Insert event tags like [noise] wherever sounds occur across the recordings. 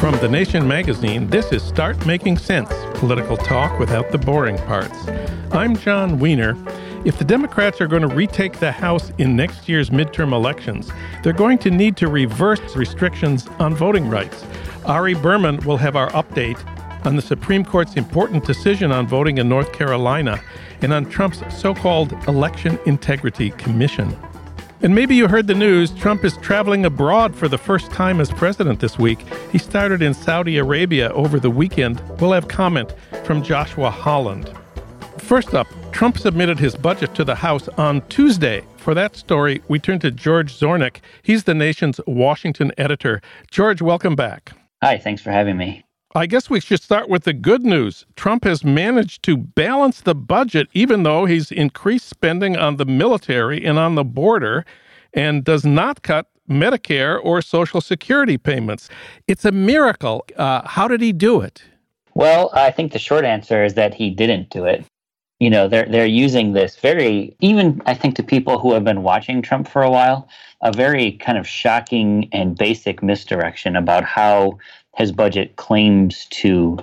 From The Nation magazine, this is Start Making Sense political talk without the boring parts. I'm Jon Wiener. If the Democrats are going to retake the House in next year's midterm elections, they're going to need to reverse restrictions on voting rights. Ari Berman will have our update on the Supreme Court's important decision on voting in North Carolina and on Trump's so called Election Integrity Commission. And maybe you heard the news Trump is traveling abroad for the first time as president this week. He started in Saudi Arabia over the weekend. We'll have comment from Joshua Holland. First up, Trump submitted his budget to the House on Tuesday. For that story, we turn to George Zornick. He's the nation's Washington editor. George, welcome back. Hi, thanks for having me. I guess we should start with the good news. Trump has managed to balance the budget, even though he's increased spending on the military and on the border, and does not cut Medicare or Social Security payments. It's a miracle. Uh, how did he do it? Well, I think the short answer is that he didn't do it. You know, they're they're using this very even I think to people who have been watching Trump for a while, a very kind of shocking and basic misdirection about how his budget claims to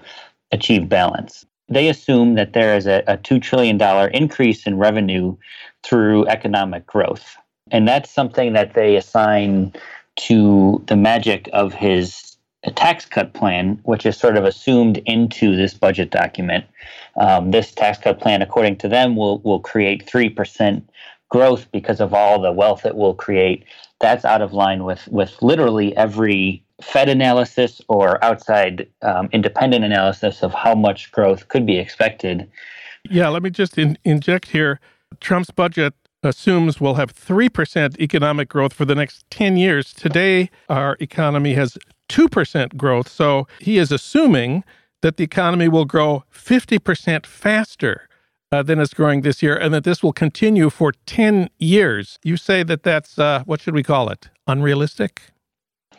achieve balance. They assume that there is a, a $2 trillion increase in revenue through economic growth. And that's something that they assign to the magic of his tax cut plan, which is sort of assumed into this budget document. Um, this tax cut plan, according to them, will, will create 3% growth because of all the wealth it will create. That's out of line with, with literally every Fed analysis or outside um, independent analysis of how much growth could be expected. Yeah, let me just in- inject here. Trump's budget assumes we'll have 3% economic growth for the next 10 years. Today, our economy has 2% growth. So he is assuming that the economy will grow 50% faster uh, than it's growing this year and that this will continue for 10 years. You say that that's, uh, what should we call it? Unrealistic?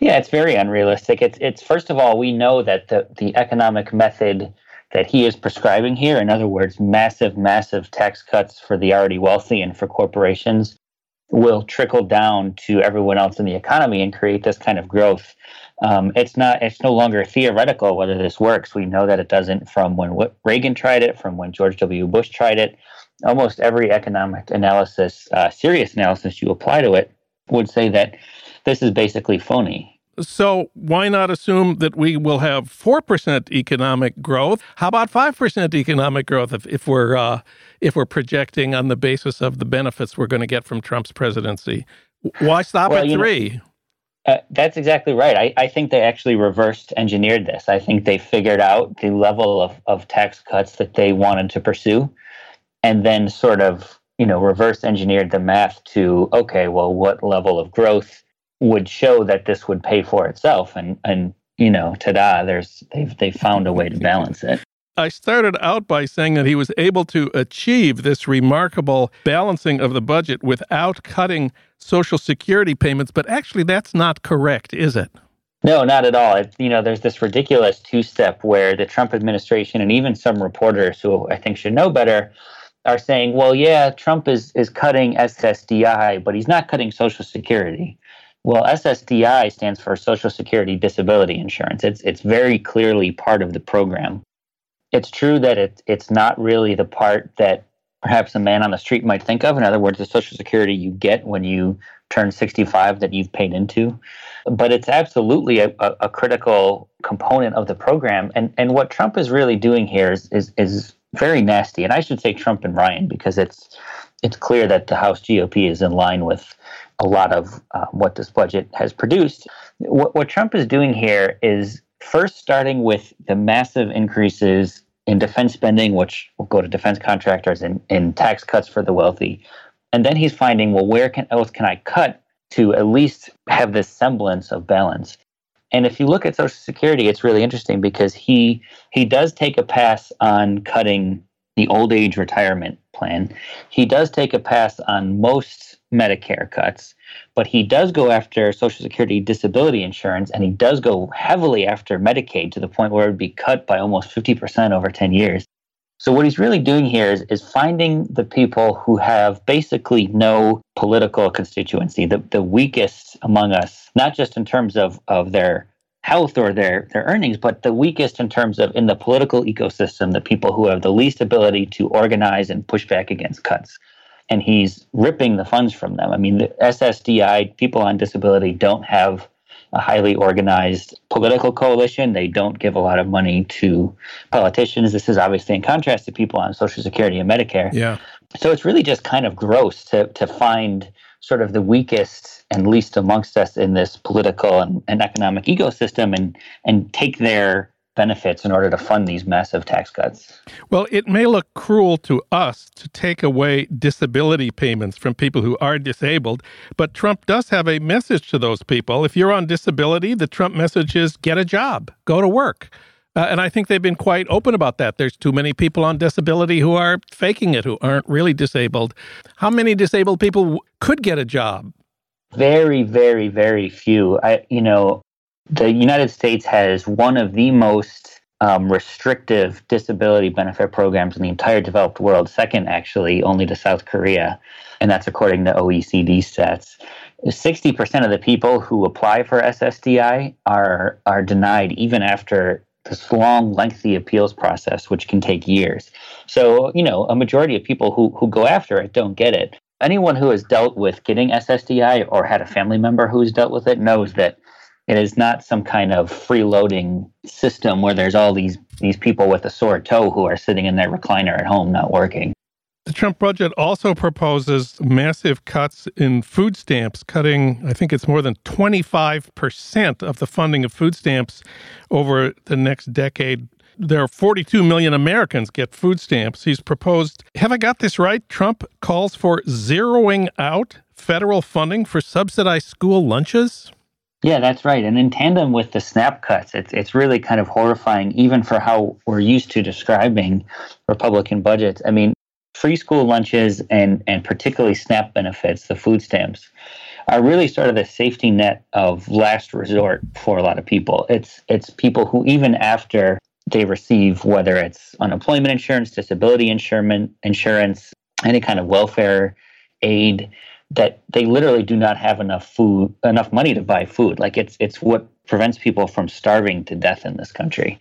Yeah, it's very unrealistic. It's it's first of all, we know that the the economic method that he is prescribing here, in other words, massive, massive tax cuts for the already wealthy and for corporations, will trickle down to everyone else in the economy and create this kind of growth. Um, it's not. It's no longer theoretical whether this works. We know that it doesn't. From when Reagan tried it, from when George W. Bush tried it, almost every economic analysis, uh, serious analysis you apply to it, would say that this is basically phony. So why not assume that we will have 4% economic growth? How about 5% economic growth if, if we're uh, if we're projecting on the basis of the benefits we're going to get from Trump's presidency? Why stop well, at 3? Know, uh, that's exactly right. I, I think they actually reversed engineered this. I think they figured out the level of, of tax cuts that they wanted to pursue and then sort of, you know, reverse engineered the math to okay, well, what level of growth would show that this would pay for itself and and you know ta-da there's they've they found a way to balance it I started out by saying that he was able to achieve this remarkable balancing of the budget without cutting Social Security payments, but actually that's not correct, is it? No, not at all. It, you know, there's this ridiculous two step where the Trump administration and even some reporters who I think should know better are saying, well, yeah, Trump is, is cutting SSDI, but he's not cutting Social Security. Well, SSDI stands for Social Security Disability Insurance. It's it's very clearly part of the program. It's true that it, it's not really the part that perhaps a man on the street might think of. In other words, the Social Security you get when you turn 65 that you've paid into. But it's absolutely a, a, critical component of the program. And and what Trump is really doing here is, is is very nasty. And I should say Trump and Ryan because it's it's clear that the House GOP is in line with a lot of uh, what this budget has produced. What, what Trump is doing here is first starting with the massive increases in defense spending, which will go to defense contractors and, and tax cuts for the wealthy. And then he's finding, well, where can, else can I cut to at least have this semblance of balance? And if you look at Social Security, it's really interesting because he he does take a pass on cutting the old age retirement plan. He does take a pass on most Medicare cuts, but he does go after Social Security disability insurance and he does go heavily after Medicaid to the point where it would be cut by almost 50% over 10 years. So what he's really doing here is, is finding the people who have basically no political constituency, the, the weakest among us, not just in terms of, of their health or their, their earnings, but the weakest in terms of in the political ecosystem, the people who have the least ability to organize and push back against cuts. And he's ripping the funds from them. I mean, the SSDI, people on disability, don't have a highly organized political coalition. They don't give a lot of money to politicians. This is obviously in contrast to people on Social Security and Medicare. Yeah. So it's really just kind of gross to to find sort of the weakest and least amongst us in this political and, and economic ecosystem and and take their benefits in order to fund these massive tax cuts. Well, it may look cruel to us to take away disability payments from people who are disabled, but Trump does have a message to those people. If you're on disability, the Trump message is get a job, go to work. Uh, and I think they've been quite open about that. There's too many people on disability who are faking it, who aren't really disabled. How many disabled people w- could get a job? Very, very, very few. I, you know, the United States has one of the most um, restrictive disability benefit programs in the entire developed world, second actually only to South Korea, and that's according to OECD stats. 60% of the people who apply for SSDI are are denied even after this long, lengthy appeals process, which can take years. So, you know, a majority of people who, who go after it don't get it. Anyone who has dealt with getting SSDI or had a family member who's dealt with it knows that it is not some kind of freeloading system where there's all these these people with a sore toe who are sitting in their recliner at home not working. The Trump budget also proposes massive cuts in food stamps, cutting, I think it's more than 25% of the funding of food stamps over the next decade. There are 42 million Americans get food stamps. He's proposed, have I got this right? Trump calls for zeroing out federal funding for subsidized school lunches? Yeah, that's right. And in tandem with the snap cuts, it's it's really kind of horrifying, even for how we're used to describing Republican budgets. I mean, free school lunches and and particularly SNAP benefits, the food stamps, are really sort of the safety net of last resort for a lot of people. It's it's people who even after they receive whether it's unemployment insurance, disability insurance, insurance, any kind of welfare aid that they literally do not have enough food, enough money to buy food. Like it's it's what prevents people from starving to death in this country.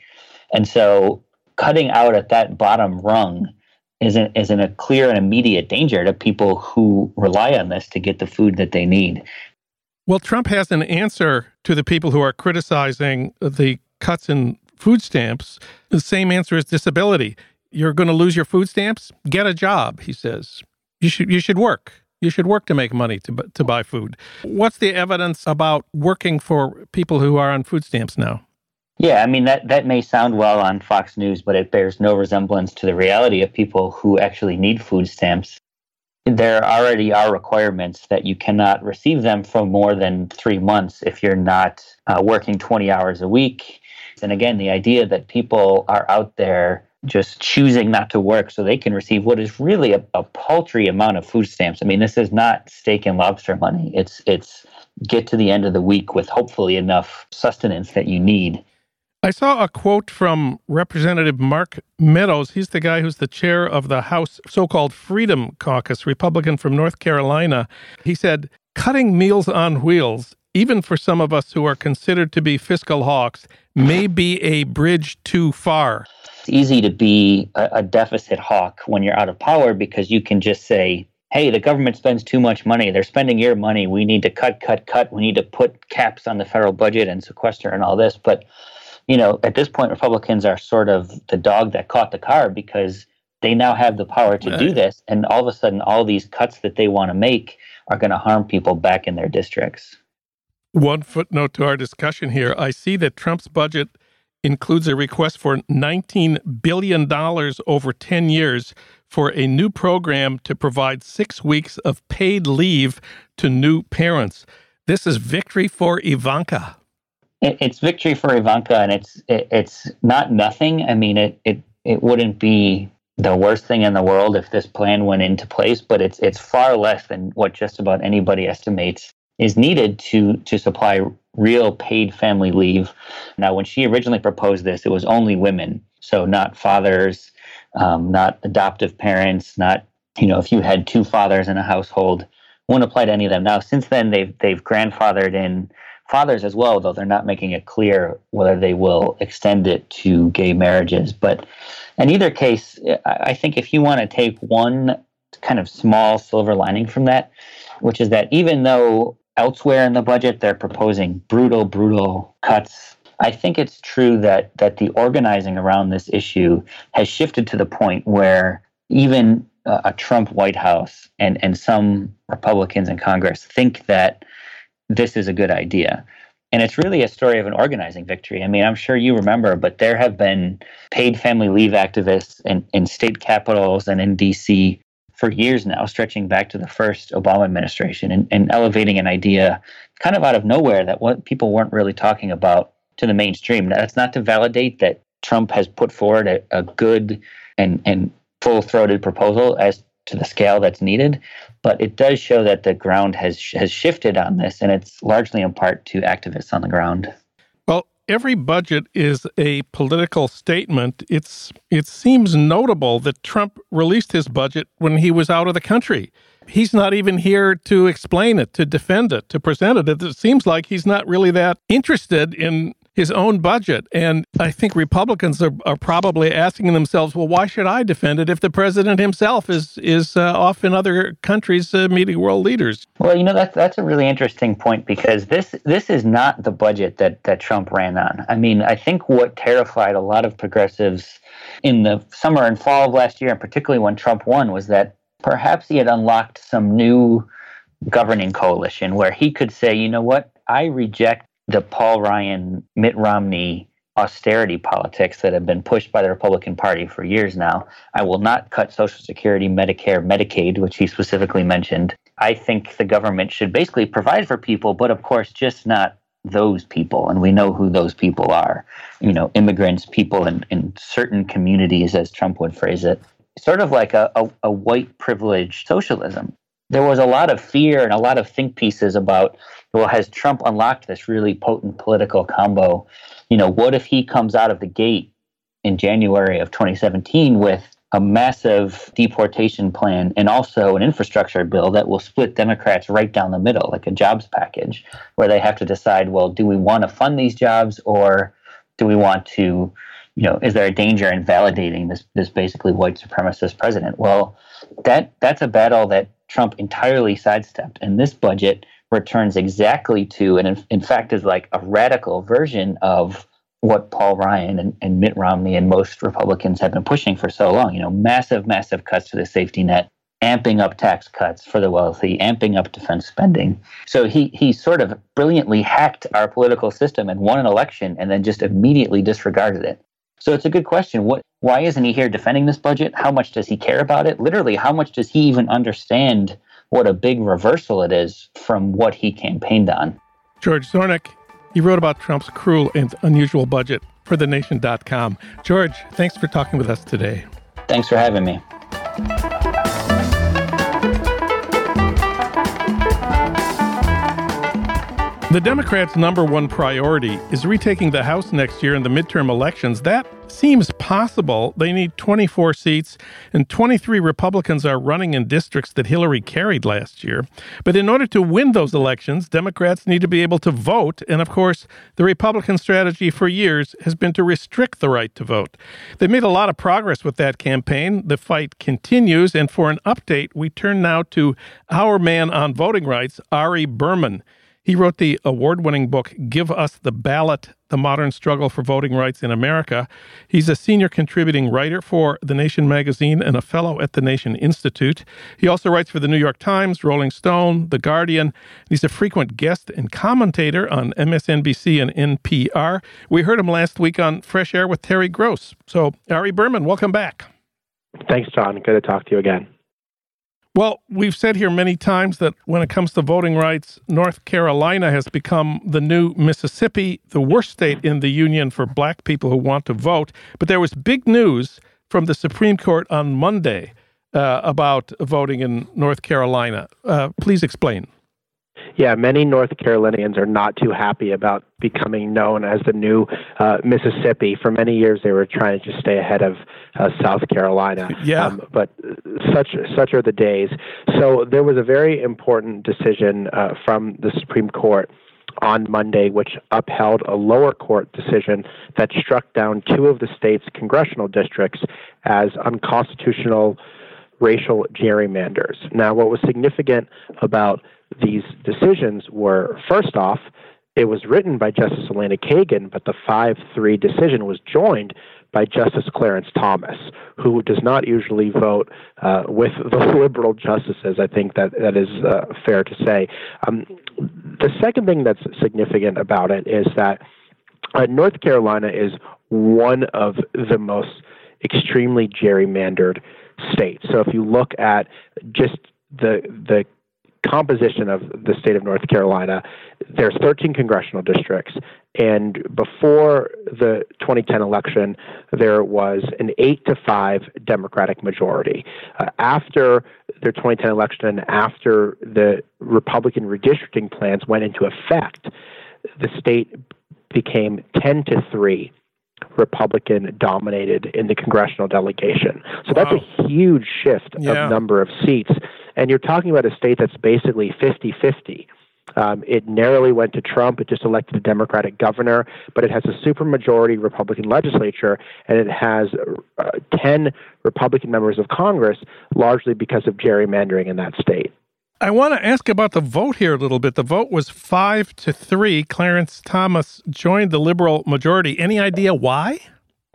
And so cutting out at that bottom rung is in, is in a clear and immediate danger to people who rely on this to get the food that they need. Well, Trump has an answer to the people who are criticizing the cuts in food stamps. The same answer is disability. You're going to lose your food stamps? Get a job, he says. You should you should work. You should work to make money to, to buy food. What's the evidence about working for people who are on food stamps now? Yeah, I mean that that may sound well on Fox News, but it bears no resemblance to the reality of people who actually need food stamps. There already are requirements that you cannot receive them for more than three months if you're not uh, working 20 hours a week. And again, the idea that people are out there just choosing not to work so they can receive what is really a, a paltry amount of food stamps. I mean, this is not steak and lobster money. It's it's get to the end of the week with hopefully enough sustenance that you need. I saw a quote from Representative Mark Meadows. He's the guy who's the chair of the House so called Freedom Caucus, Republican from North Carolina. He said, Cutting meals on wheels, even for some of us who are considered to be fiscal hawks, may be a bridge too far it's easy to be a, a deficit hawk when you're out of power because you can just say, hey, the government spends too much money. They're spending your money. We need to cut, cut, cut. We need to put caps on the federal budget and sequester and all this. But, you know, at this point, Republicans are sort of the dog that caught the car because they now have the power to right. do this. And all of a sudden, all these cuts that they want to make are going to harm people back in their districts. One footnote to our discussion here I see that Trump's budget includes a request for $19 billion over 10 years for a new program to provide six weeks of paid leave to new parents. This is victory for Ivanka. It's victory for Ivanka, and it's it's not nothing. I mean, it it it wouldn't be the worst thing in the world if this plan went into place, but it's it's far less than what just about anybody estimates is needed to to supply real paid family leave. Now, when she originally proposed this, it was only women, so not fathers um, not adoptive parents, not you know if you had two fathers in a household, won't apply to any of them. Now, since then, they've they've grandfathered in fathers as well, though they're not making it clear whether they will extend it to gay marriages. But in either case, I think if you want to take one kind of small silver lining from that, which is that even though elsewhere in the budget they're proposing brutal, brutal cuts. I think it's true that that the organizing around this issue has shifted to the point where even a Trump White House and and some Republicans in Congress think that this is a good idea. And it's really a story of an organizing victory. I mean, I'm sure you remember, but there have been paid family leave activists in, in state capitals and in DC for years now, stretching back to the first Obama administration and, and elevating an idea kind of out of nowhere that what people weren't really talking about to the mainstream. That's not to validate that Trump has put forward a, a good and, and full throated proposal as to the scale that's needed, but it does show that the ground has has shifted on this, and it's largely in part to activists on the ground. Well, every budget is a political statement. It's it seems notable that Trump released his budget when he was out of the country. He's not even here to explain it, to defend it, to present it. It seems like he's not really that interested in his own budget. And I think Republicans are, are probably asking themselves, well, why should I defend it if the president himself is is uh, off in other countries uh, meeting world leaders? Well, you know that's that's a really interesting point because this this is not the budget that that Trump ran on. I mean, I think what terrified a lot of progressives in the summer and fall of last year, and particularly when Trump won, was that perhaps he had unlocked some new governing coalition where he could say, you know what, I reject the Paul Ryan, Mitt Romney austerity politics that have been pushed by the Republican Party for years now. I will not cut Social Security, Medicare, Medicaid, which he specifically mentioned. I think the government should basically provide for people, but of course, just not those people. And we know who those people are. You know, immigrants, people in, in certain communities, as Trump would phrase it. Sort of like a, a, a white privilege socialism. There was a lot of fear and a lot of think pieces about well, has Trump unlocked this really potent political combo? You know, what if he comes out of the gate in January of 2017 with a massive deportation plan and also an infrastructure bill that will split Democrats right down the middle, like a jobs package, where they have to decide, well, do we want to fund these jobs or do we want to, you know, is there a danger in validating this this basically white supremacist president? Well, that that's a battle that Trump entirely sidestepped. And this budget returns exactly to, and in, in fact is like a radical version of what Paul Ryan and, and Mitt Romney and most Republicans have been pushing for so long. You know, massive, massive cuts to the safety net, amping up tax cuts for the wealthy, amping up defense spending. So he he sort of brilliantly hacked our political system and won an election and then just immediately disregarded it. So it's a good question. What why isn't he here defending this budget? How much does he care about it? Literally, how much does he even understand what a big reversal it is from what he campaigned on. George Zornick, he wrote about Trump's cruel and unusual budget for thenation.com. George, thanks for talking with us today. Thanks for having me. The Democrats' number one priority is retaking the House next year in the midterm elections. That seems possible. They need 24 seats, and 23 Republicans are running in districts that Hillary carried last year. But in order to win those elections, Democrats need to be able to vote. And of course, the Republican strategy for years has been to restrict the right to vote. They made a lot of progress with that campaign. The fight continues. And for an update, we turn now to our man on voting rights, Ari Berman. He wrote the award winning book, Give Us the Ballot The Modern Struggle for Voting Rights in America. He's a senior contributing writer for The Nation magazine and a fellow at the Nation Institute. He also writes for the New York Times, Rolling Stone, The Guardian. He's a frequent guest and commentator on MSNBC and NPR. We heard him last week on Fresh Air with Terry Gross. So, Ari Berman, welcome back. Thanks, Jon. Good to talk to you again. Well, we've said here many times that when it comes to voting rights, North Carolina has become the new Mississippi, the worst state in the union for black people who want to vote. But there was big news from the Supreme Court on Monday uh, about voting in North Carolina. Uh, please explain. Yeah, many North Carolinians are not too happy about becoming known as the new uh, Mississippi. For many years, they were trying to just stay ahead of uh, South Carolina. Yeah. Um, but such such are the days. So there was a very important decision uh, from the Supreme Court on Monday, which upheld a lower court decision that struck down two of the state's congressional districts as unconstitutional racial gerrymanders. Now, what was significant about these decisions were first off, it was written by Justice Elena Kagan, but the 5 3 decision was joined by Justice Clarence Thomas, who does not usually vote uh, with [laughs] the liberal justices. I think that that is uh, fair to say. Um, the second thing that's significant about it is that uh, North Carolina is one of the most extremely gerrymandered states. So if you look at just the the composition of the state of North Carolina, there's 13 congressional districts, and before the 2010 election, there was an eight to five Democratic majority. Uh, after the 2010 election, and after the Republican redistricting plans went into effect, the state became 10 to three Republican dominated in the congressional delegation. So wow. that's a huge shift yeah. of number of seats. And you're talking about a state that's basically 50 50. Um, it narrowly went to Trump. It just elected a Democratic governor, but it has a supermajority Republican legislature, and it has uh, 10 Republican members of Congress, largely because of gerrymandering in that state. I want to ask about the vote here a little bit. The vote was five to three. Clarence Thomas joined the liberal majority. Any idea why?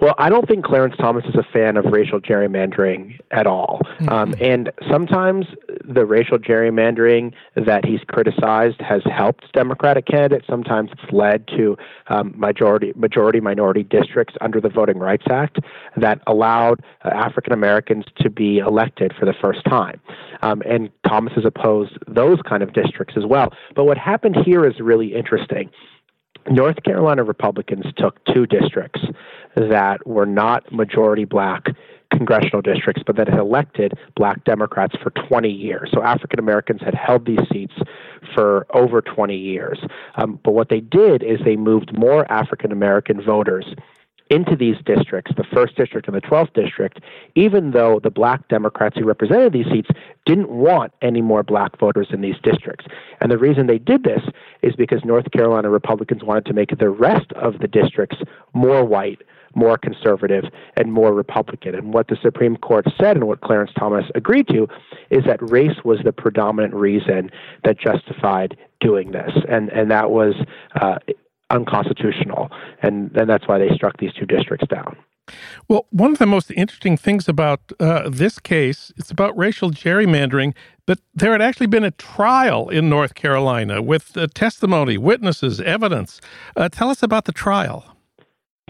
Well, I don't think Clarence Thomas is a fan of racial gerrymandering at all. Mm-hmm. Um, and sometimes the racial gerrymandering that he's criticized has helped Democratic candidates. Sometimes it's led to um, majority majority minority districts under the Voting Rights Act that allowed uh, African Americans to be elected for the first time. Um, and Thomas has opposed those kind of districts as well. But what happened here is really interesting. North Carolina Republicans took two districts that were not majority black congressional districts, but that had elected black Democrats for 20 years. So African Americans had held these seats for over 20 years. Um, but what they did is they moved more African American voters into these districts, the first district and the 12th district, even though the black Democrats who represented these seats didn't want any more black voters in these districts. And the reason they did this is because North Carolina Republicans wanted to make the rest of the districts more white, more conservative, and more Republican. And what the Supreme Court said and what Clarence Thomas agreed to is that race was the predominant reason that justified doing this. And, and that was uh, unconstitutional, and, and that's why they struck these two districts down. Well, one of the most interesting things about uh, this case, it's about racial gerrymandering, but there had actually been a trial in North Carolina with uh, testimony, witnesses, evidence. Uh, tell us about the trial.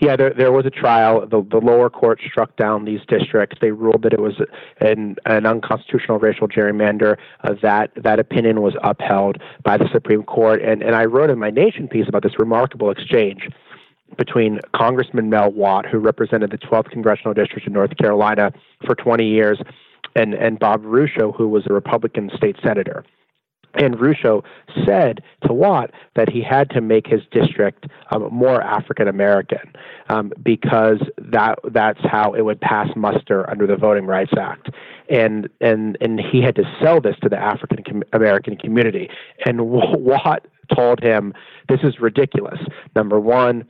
Yeah, there, there was a trial. The, the lower court struck down these districts. They ruled that it was an, an unconstitutional racial gerrymander. Uh, that that opinion was upheld by the Supreme Court. And, and I wrote in my Nation piece about this remarkable exchange between Congressman Mel Watt, who represented the 12th congressional district in North Carolina for 20 years, and, and Bob Rucho, who was a Republican state senator. And Rucho said to Watt that he had to make his district um, more African American um, because that that's how it would pass muster under the Voting Rights Act, and and and he had to sell this to the African American community. And [laughs] Watt told him this is ridiculous. Number one,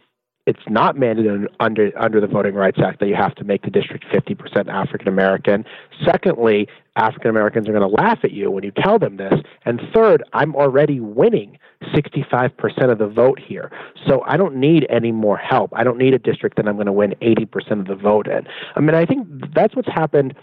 it's not mandated under under the Voting Rights Act that you have to make the district 50% African American. Secondly, African Americans are going to laugh at you when you tell them this. And third, I'm already winning 65% of the vote here. So I don't need any more help. I don't need a district that I'm going to win 80% of the vote in. I mean, I think that's what's happened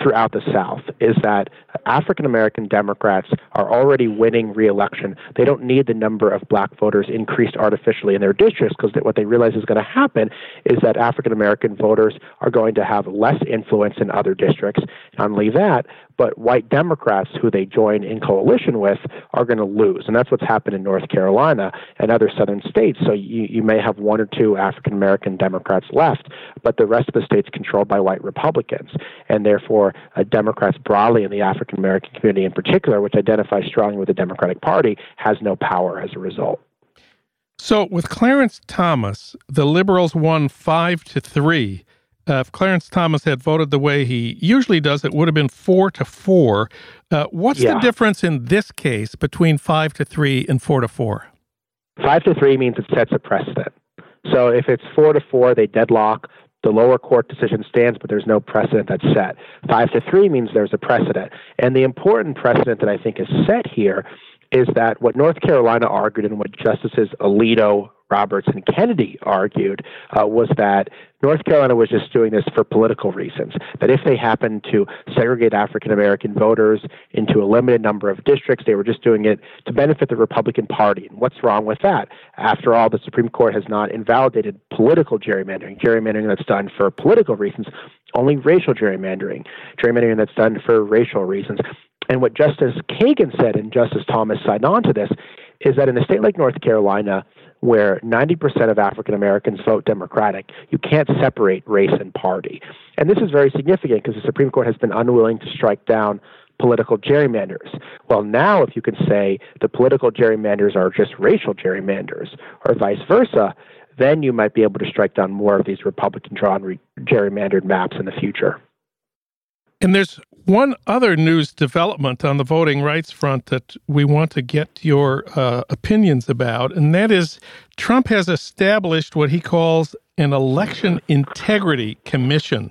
throughout the South is that African American Democrats are already winning reelection. They don't need the number of black voters increased artificially in their districts because what they realize is going to happen is that African American voters are going to have less influence in other districts. Not only that, but white Democrats who they join in coalition with are going to lose. And that's what's happened in North Carolina and other southern states. So you, you may have one or two African American Democrats left, but the rest of the states controlled by white Republicans. And therefore, uh, Democrats broadly in the African American community in particular, which identifies strongly with the Democratic Party, has no power as a result. So with Clarence Thomas, the liberals won five to three. Uh, if Clarence Thomas had voted the way he usually does, it would have been four to four. Uh, what's yeah. the difference in this case between five to three and four to four? Five to three means it sets a precedent. So if it's four to four, they deadlock. The lower court decision stands, but there's no precedent that's set. Five to three means there's a precedent. And the important precedent that I think is set here is that what North Carolina argued and what Justices Alito, Roberts, and Kennedy argued uh, was that North Carolina was just doing this for political reasons. That if they happened to segregate African American voters into a limited number of districts, they were just doing it to benefit the Republican Party. And what's wrong with that? After all, the Supreme Court has not invalidated political gerrymandering, gerrymandering that's done for political reasons, only racial gerrymandering, gerrymandering that's done for racial reasons. And what Justice Kagan said and Justice Thomas signed on to this is that in a state like North Carolina, where 90% of African Americans vote Democratic, you can't separate race and party. And this is very significant because the Supreme Court has been unwilling to strike down political gerrymanders. Well, now if you can say the political gerrymanders are just racial gerrymanders or vice versa, then you might be able to strike down more of these Republican drawn re- gerrymandered maps in the future. And there's one other news development on the voting rights front that we want to get your uh, opinions about, and that is Trump has established what he calls an election integrity commission.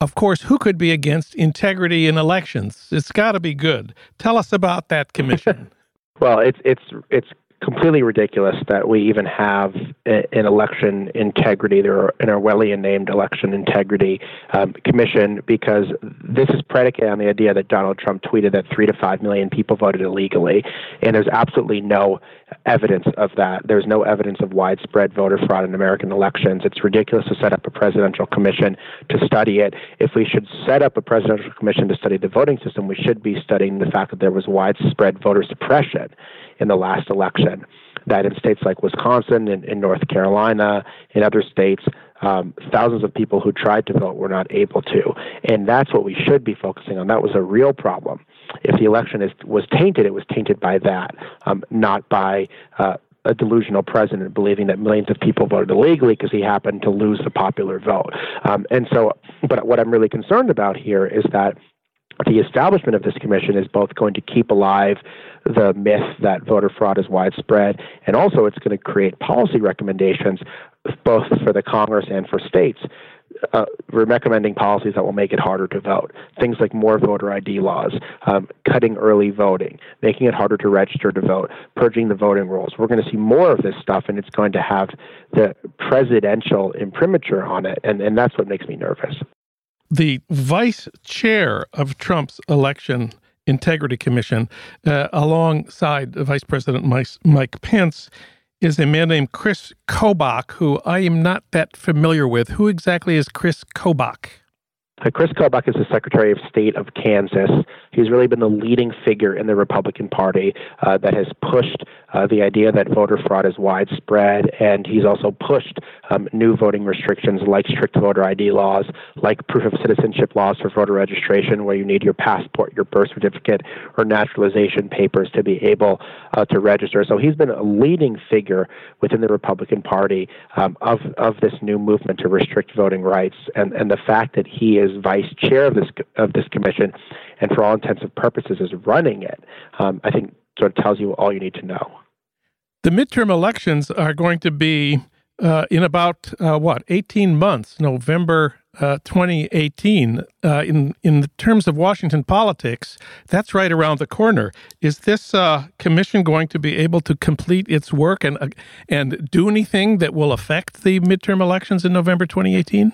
Of course, who could be against integrity in elections? It's got to be good. Tell us about that commission. [laughs] well, it's it's it's completely ridiculous that we even have an election integrity, or an Orwellian named election integrity um, commission, because this is predicated on the idea that Donald Trump tweeted that three to five million people voted illegally, and there's absolutely no evidence of that. There's no evidence of widespread voter fraud in American elections. It's ridiculous to set up a presidential commission to study it. If we should set up a presidential commission to study the voting system, we should be studying the fact that there was widespread voter suppression in the last election. That in states like Wisconsin and in North Carolina, in other states, um, thousands of people who tried to vote were not able to. And that's what we should be focusing on. That was a real problem. If the election is, was tainted, it was tainted by that, um, not by uh, a delusional president believing that millions of people voted illegally because he happened to lose the popular vote. Um, and so, but what I'm really concerned about here is that the establishment of this commission is both going to keep alive the myth that voter fraud is widespread, and also it's going to create policy recommendations both for the Congress and for states. Uh, we're recommending policies that will make it harder to vote. Things like more voter ID laws, um, cutting early voting, making it harder to register to vote, purging the voting rolls. We're going to see more of this stuff, and it's going to have the presidential imprimatur on it, and, and that's what makes me nervous. The vice chair of Trump's election Integrity Commission, uh, alongside Vice President Mike, Pence, is a man named Chris Kobach, who I am not that familiar with. Who exactly is Chris Kobach? Uh, Chris Kobach is the Secretary of State of Kansas. He's really been the leading figure in the Republican Party uh, that has pushed uh, the idea that voter fraud is widespread, and he's also pushed um, new voting restrictions like strict voter ID laws, like proof of citizenship laws for voter registration, where you need your passport, your birth certificate, or naturalization papers to be able uh, to register. So he's been a leading figure within the Republican Party um, of of this new movement to restrict voting rights, and and the fact that he is vice chair of this of this commission, and for all intents and purposes is running it, um, I think sort of tells you all you need to know. The midterm elections are going to be uh, in about uh, what 18 months, November uh, 2018. Uh, in in terms of Washington politics, that's right around the corner. Is this uh, commission going to be able to complete its work and uh, and do anything that will affect the midterm elections in November 2018?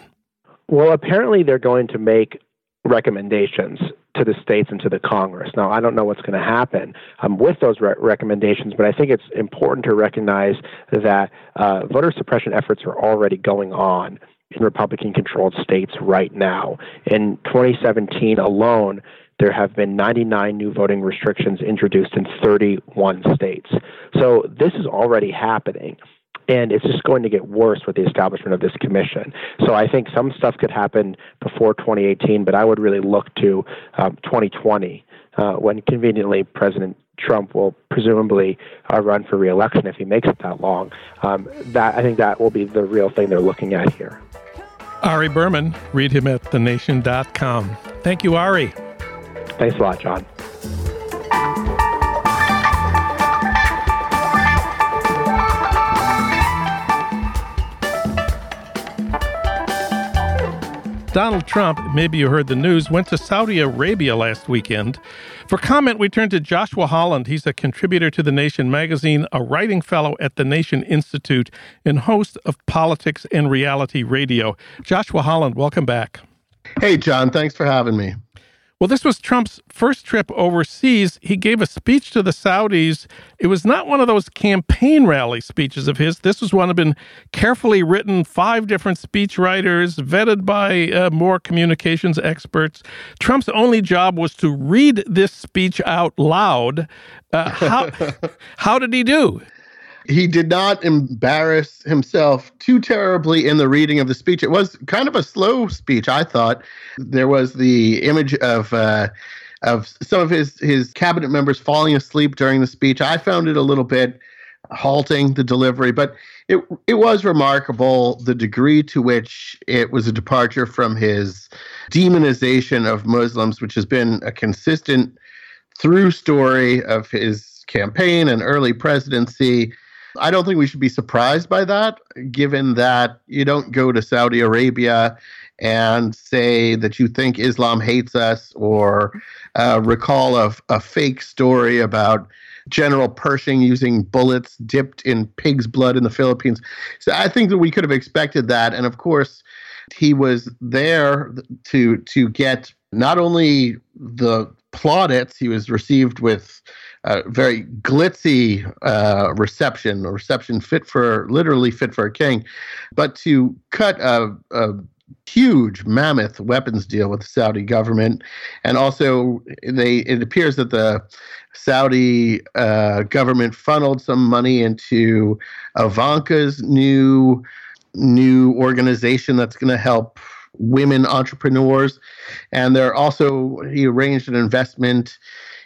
Well, apparently they're going to make recommendations to the states and to the Congress. Now, I don't know what's going to happen um, with those re- recommendations, but I think it's important to recognize that uh, voter suppression efforts are already going on in Republican controlled states right now. In 2017 alone, there have been 99 new voting restrictions introduced in 31 states. So this is already happening. And it's just going to get worse with the establishment of this commission. So I think some stuff could happen before 2018, but I would really look to um, 2020 uh, when conveniently President Trump will presumably uh, run for reelection if he makes it that long. Um, that I think that will be the real thing they're looking at here. Ari Berman, read him at thenation.com. Thank you, Ari. Thanks a lot, Jon. Donald Trump, maybe you heard the news, went to Saudi Arabia last weekend. For comment, we turn to Joshua Holland. He's a contributor to The Nation magazine, a writing fellow at the Nation Institute, and host of Politics and Reality Radio. Joshua Holland, welcome back. Hey, Jon. Thanks for having me. Well, this was Trump's first trip overseas. He gave a speech to the Saudis. It was not one of those campaign rally speeches of his. This was one that had been carefully written, five different speech writers, vetted by uh, more communications experts. Trump's only job was to read this speech out loud. Uh, how, [laughs] how did he do? He did not embarrass himself too terribly in the reading of the speech. It was kind of a slow speech, I thought. There was the image of uh, of some of his his cabinet members falling asleep during the speech. I found it a little bit halting the delivery, but it it was remarkable the degree to which it was a departure from his demonization of Muslims, which has been a consistent through story of his campaign and early presidency. I don't think we should be surprised by that, given that you don't go to Saudi Arabia and say that you think Islam hates us or uh, recall a, a fake story about General Pershing using bullets dipped in pig's blood in the Philippines. So I think that we could have expected that. And of course, he was there to to get not only the plaudits, he was received with a very glitzy uh, reception, a reception fit for literally fit for a king, but to cut a, a huge mammoth weapons deal with the Saudi government, and also they it appears that the Saudi uh, government funneled some money into Ivanka's new new organization that's going to help women entrepreneurs, and they're also he arranged an investment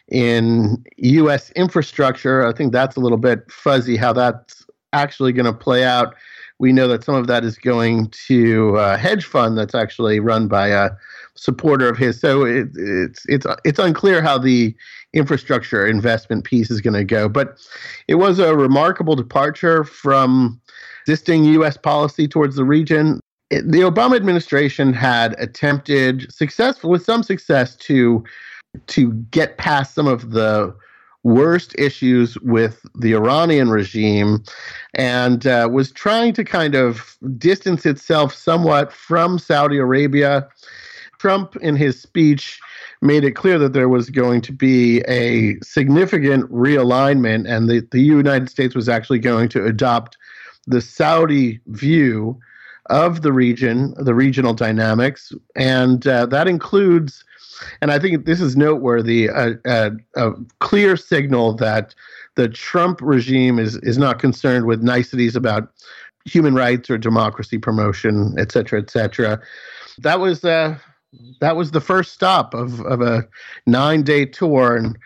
in U.S. infrastructure. I think that's a little bit fuzzy how that's actually going to play out. We know that some of that is going to a hedge fund that's actually run by a supporter of his. So it, it's it's it's unclear how the infrastructure investment piece is going to go. But it was a remarkable departure from existing U.S. policy towards the region. It, the Obama administration had attempted successful with some success to to get past some of the worst issues with the Iranian regime and uh, was trying to kind of distance itself somewhat from Saudi Arabia. Trump, in his speech, made it clear that there was going to be a significant realignment and the, the United States was actually going to adopt the Saudi view of the region, the regional dynamics. And uh, that includes and I think this is noteworthy a, a, a clear signal that the Trump regime is, is not concerned with niceties about human rights or democracy promotion, et cetera, et cetera. That was uh, that was the first stop of, of a nine day tour, and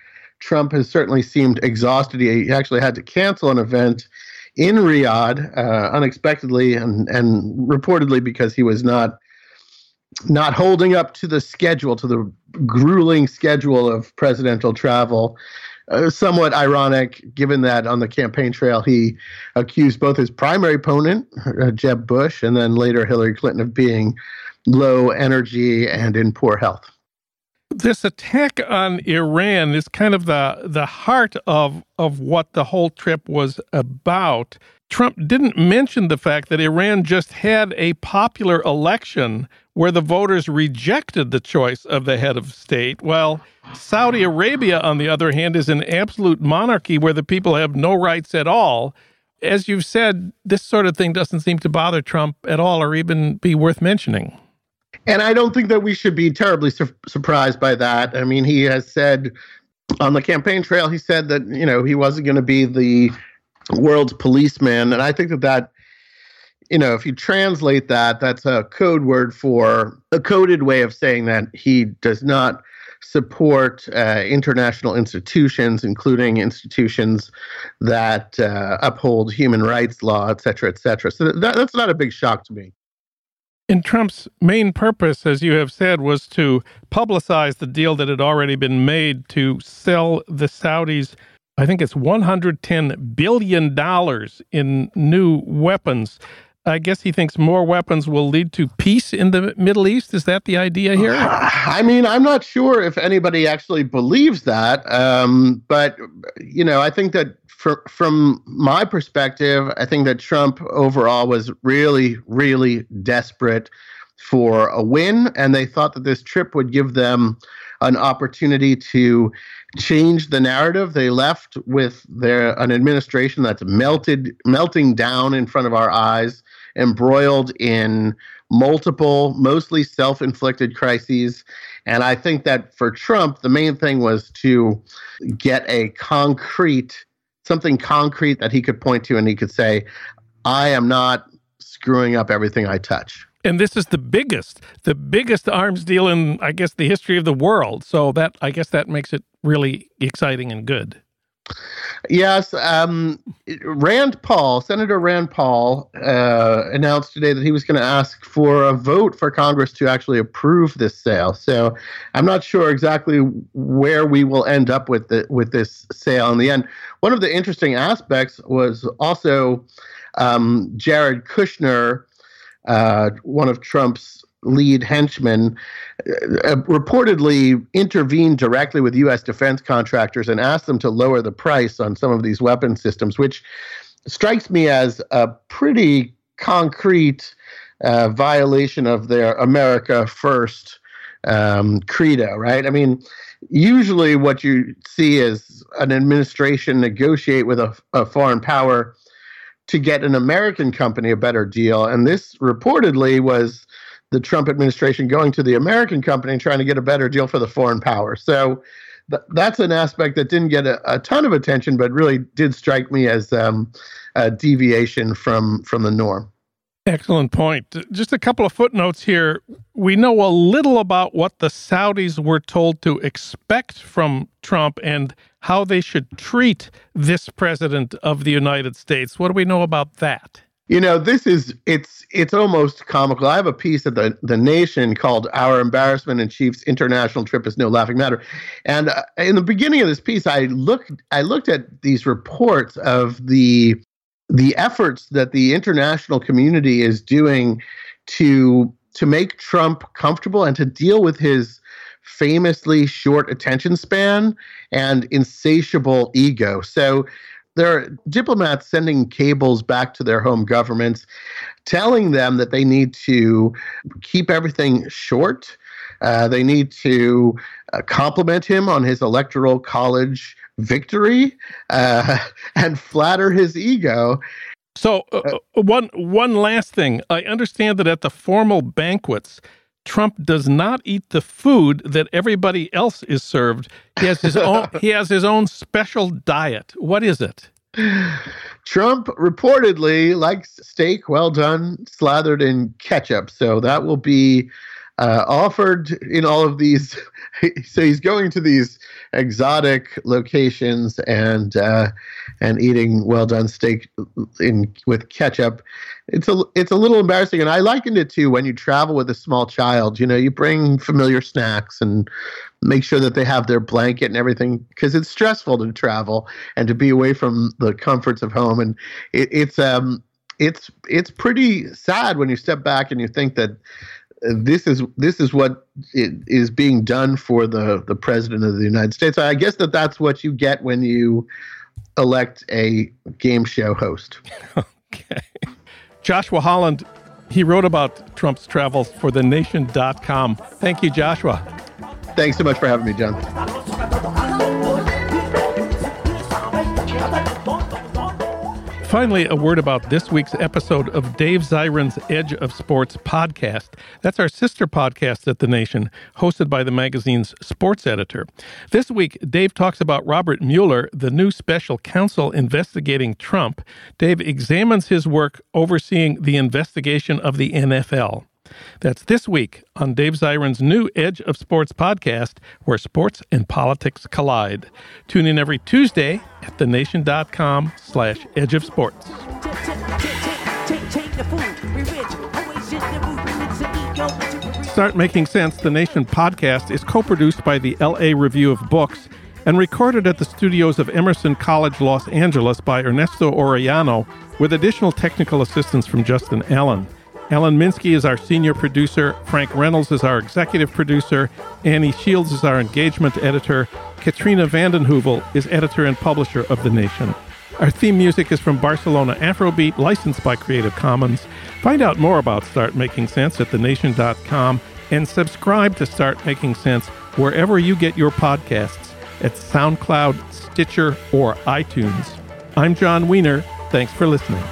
Trump has certainly seemed exhausted. He actually had to cancel an event in Riyadh uh, unexpectedly and, and reportedly because he was not not holding up to the schedule, to the grueling schedule of presidential travel. Uh, somewhat ironic, given that on the campaign trail he accused both his primary opponent, uh, Jeb Bush, and then later Hillary Clinton of being low energy and in poor health. This attack on Iran is kind of the the heart of of what the whole trip was about. Trump didn't mention the fact that Iran just had a popular election where the voters rejected the choice of the head of state, while Saudi Arabia, on the other hand, is an absolute monarchy where the people have no rights at all. As you've said, this sort of thing doesn't seem to bother Trump at all or even be worth mentioning. And I don't think that we should be terribly su- surprised by that. I mean, he has said on the campaign trail, he said that, you know, he wasn't going to be the world's policeman. And I think that that, you know, if you translate that, that's a code word for a coded way of saying that he does not support uh, international institutions, including institutions that uh, uphold human rights law, et cetera, et cetera. So that, that's not a big shock to me. And Trump's main purpose, as you have said, was to publicize the deal that had already been made to sell the Saudis, I think it's $110 billion in new weapons. I guess he thinks more weapons will lead to peace in the Middle East. Is that the idea here? [sighs] I mean, I'm not sure if anybody actually believes that. Um, but, you know, I think that for, from my perspective, I think that Trump overall was really, really desperate for a win. And they thought that this trip would give them an opportunity to change the narrative. They left with their an administration that's melted melting down in front of our eyes, embroiled in multiple, mostly self-inflicted crises. And I think that for Trump, the main thing was to get a concrete something concrete that he could point to and he could say, I am not screwing up everything I touch. And this is the biggest, the biggest arms deal in, I guess, the history of the world. So that, I guess, that makes it really exciting and good. Yes, um, Rand Paul, Senator Rand Paul, uh, announced today that he was going to ask for a vote for Congress to actually approve this sale. So I'm not sure exactly where we will end up with the, with this sale in the end. One of the interesting aspects was also um, Jared Kushner, uh, one of Trump's lead henchmen, uh, reportedly intervened directly with U.S. defense contractors and asked them to lower the price on some of these weapon systems, which strikes me as a pretty concrete uh, violation of their America First um, credo, right? I mean, usually what you see is an administration negotiate with a, a foreign power to get an American company a better deal. And this reportedly was the Trump administration going to the American company and trying to get a better deal for the foreign power. So th- that's an aspect that didn't get a, a, ton of attention, but really did strike me as um, a deviation from from the norm. Excellent point. Just a couple of footnotes here. We know a little about what the Saudis were told to expect from Trump and how they should treat this president of the United States. What do we know about that? You know, this is it's it's almost comical. I have a piece at the the Nation called "Our Embarrassment in Chief's International Trip is No Laughing Matter," and uh, in the beginning of this piece, I looked I looked at these reports of the the efforts that the international community is doing to to make Trump comfortable and to deal with his famously short attention span and insatiable ego. So there are diplomats sending cables back to their home governments, telling them that they need to keep everything short. Uh, they need to uh, compliment him on his electoral college victory uh, [laughs] and flatter his ego. So, uh, uh, one one last thing. I understand that at the formal banquets, Trump does not eat the food that everybody else is served. He has his own he has his own special diet. What is it? Trump reportedly likes steak well done, slathered in ketchup. So that will be uh, offered in all of these. [laughs] so he's going to these exotic locations and uh, and eating well done steak in with ketchup. It's a it's a little embarrassing, and I likened it to when you travel with a small child. You know, you bring familiar snacks and make sure that they have their blanket and everything because it's stressful to travel and to be away from the comforts of home. And it, it's um it's it's pretty sad when you step back and you think that this is this is what is being done for the the president of the United States. I guess that that's what you get when you elect a game show host. [laughs] okay. Joshua Holland, he wrote about Trump's travels for the nation.com. Thank you, Joshua. Thanks so much for having me, Jon. Finally, a word about this week's episode of Dave Zirin's Edge of Sports podcast. That's our sister podcast at The Nation, hosted by the magazine's sports editor. This week, Dave talks about Robert Mueller, the new special counsel investigating Trump. Dave examines his work overseeing the investigation of the NFL. That's this week on Dave Zirin's new Edge of Sports podcast, where sports and politics collide. Tune in every Tuesday at thenation.com slash edge of sports. Start Making Sense, the Nation podcast, is co produced by the LA Review of Books and recorded at the studios of Emerson College Los Angeles by Ernesto Orellano with additional technical assistance from Justin Allen. Alan Minsky is our senior producer. Frank Reynolds is our executive producer. Annie Shields is our engagement editor. Katrina vanden Heuvel is editor and publisher of The Nation. Our theme music is from Barcelona Afrobeat, licensed by Creative Commons. Find out more about Start Making Sense at thenation.com and subscribe to Start Making Sense wherever you get your podcasts at SoundCloud, Stitcher, or iTunes. I'm Jon Wiener. Thanks for listening.